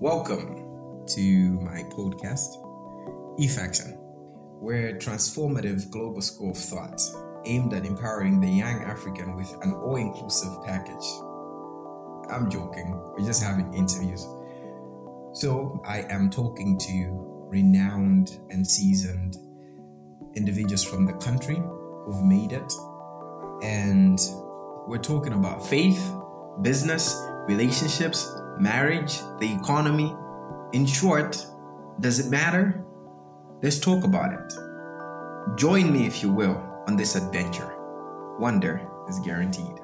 Welcome to my podcast, eFaction, where transformative global school of thought aimed at empowering the young African with an all inclusive package. I'm joking, we're just having interviews. So, I am talking to renowned and seasoned individuals from the country who've made it. And we're talking about faith, business, relationships, marriage, the economy. In short, does it matter? Let's talk about it. Join me, if you will, on this adventure. Wonder is guaranteed.